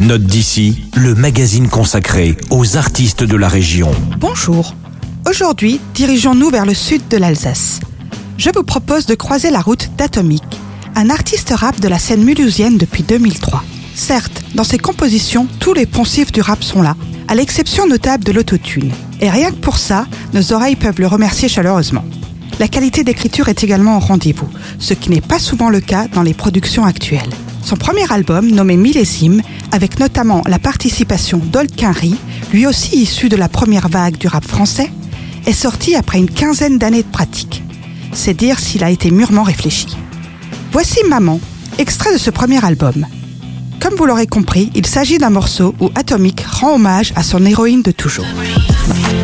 Note d'ici, le magazine consacré aux artistes de la région. Bonjour. Aujourd'hui, dirigeons-nous vers le sud de l'Alsace. Je vous propose de croiser la route d'Atomic, un artiste rap de la scène mulhousienne depuis 2003. Certes, dans ses compositions, tous les poncifs du rap sont là, à l'exception notable de l'autotune. Et rien que pour ça, nos oreilles peuvent le remercier chaleureusement. La qualité d'écriture est également au rendez-vous, ce qui n'est pas souvent le cas dans les productions actuelles. Son premier album, nommé Millésime, avec notamment la participation d'Olkinry, lui aussi issu de la première vague du rap français, est sorti après une quinzaine d'années de pratique. C'est dire s'il a été mûrement réfléchi. Voici Maman, extrait de ce premier album. Comme vous l'aurez compris, il s'agit d'un morceau où Atomic rend hommage à son héroïne de toujours.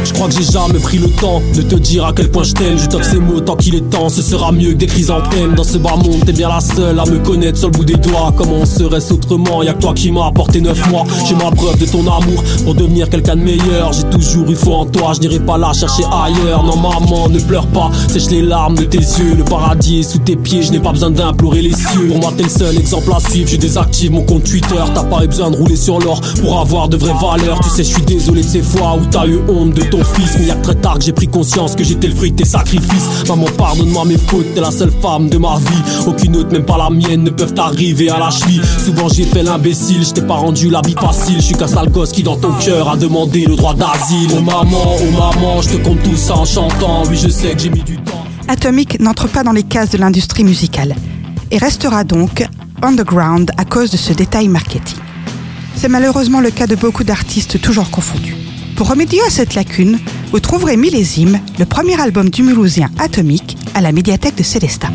Je crois que j'ai jamais pris le temps de te dire à quel point je t'aime. Je t'offre ces mots tant qu'il est temps. Ce sera mieux que des chrysanthèmes. Dans ce bas monde, t'es bien la seule à me connaître sur le bout des doigts. Comment serait-ce autrement? Y'a que toi qui m'as apporté neuf mois. J'ai ma preuve de ton amour pour devenir quelqu'un de meilleur. J'ai toujours eu foi en toi. Je n'irai pas là chercher ailleurs. Non, maman, ne pleure pas. Sèche les larmes de tes yeux. Le paradis est sous tes pieds. Je n'ai pas besoin d'implorer les cieux. Pour moi, t'es le seul exemple à suivre. Je désactive mon compte Twitter. T'as pas eu besoin de rouler sur l'or pour avoir de vraies valeurs. Tu sais, je suis désolé de ces fois où t'as eu honte de ton fils. Mais y'a très tard que j'ai pris conscience que j'étais le fruit de tes sacrifices. Maman, pardonne-moi mes fautes, t'es la seule femme de ma vie. Aucune autre, même pas la mienne, ne peuvent t'arriver à la cheville. Souvent j'ai fait l'imbécile, je t'ai pas rendu la vie facile. Je suis qu'un sale gosse qui dans ton cœur a demandé le droit d'asile. Oh maman, oh maman, je te compte tout ça en chantant. Oui, je sais que j'ai mis du temps. Atomic n'entre pas dans les cases de l'industrie musicale et restera donc underground à cause de ce détail marketing. C'est malheureusement le cas de beaucoup d'artistes toujours confondus. Pour remédier à cette lacune, vous trouverez Millésime, le premier album du Mulhousien Atomic, à la médiathèque de Célestat.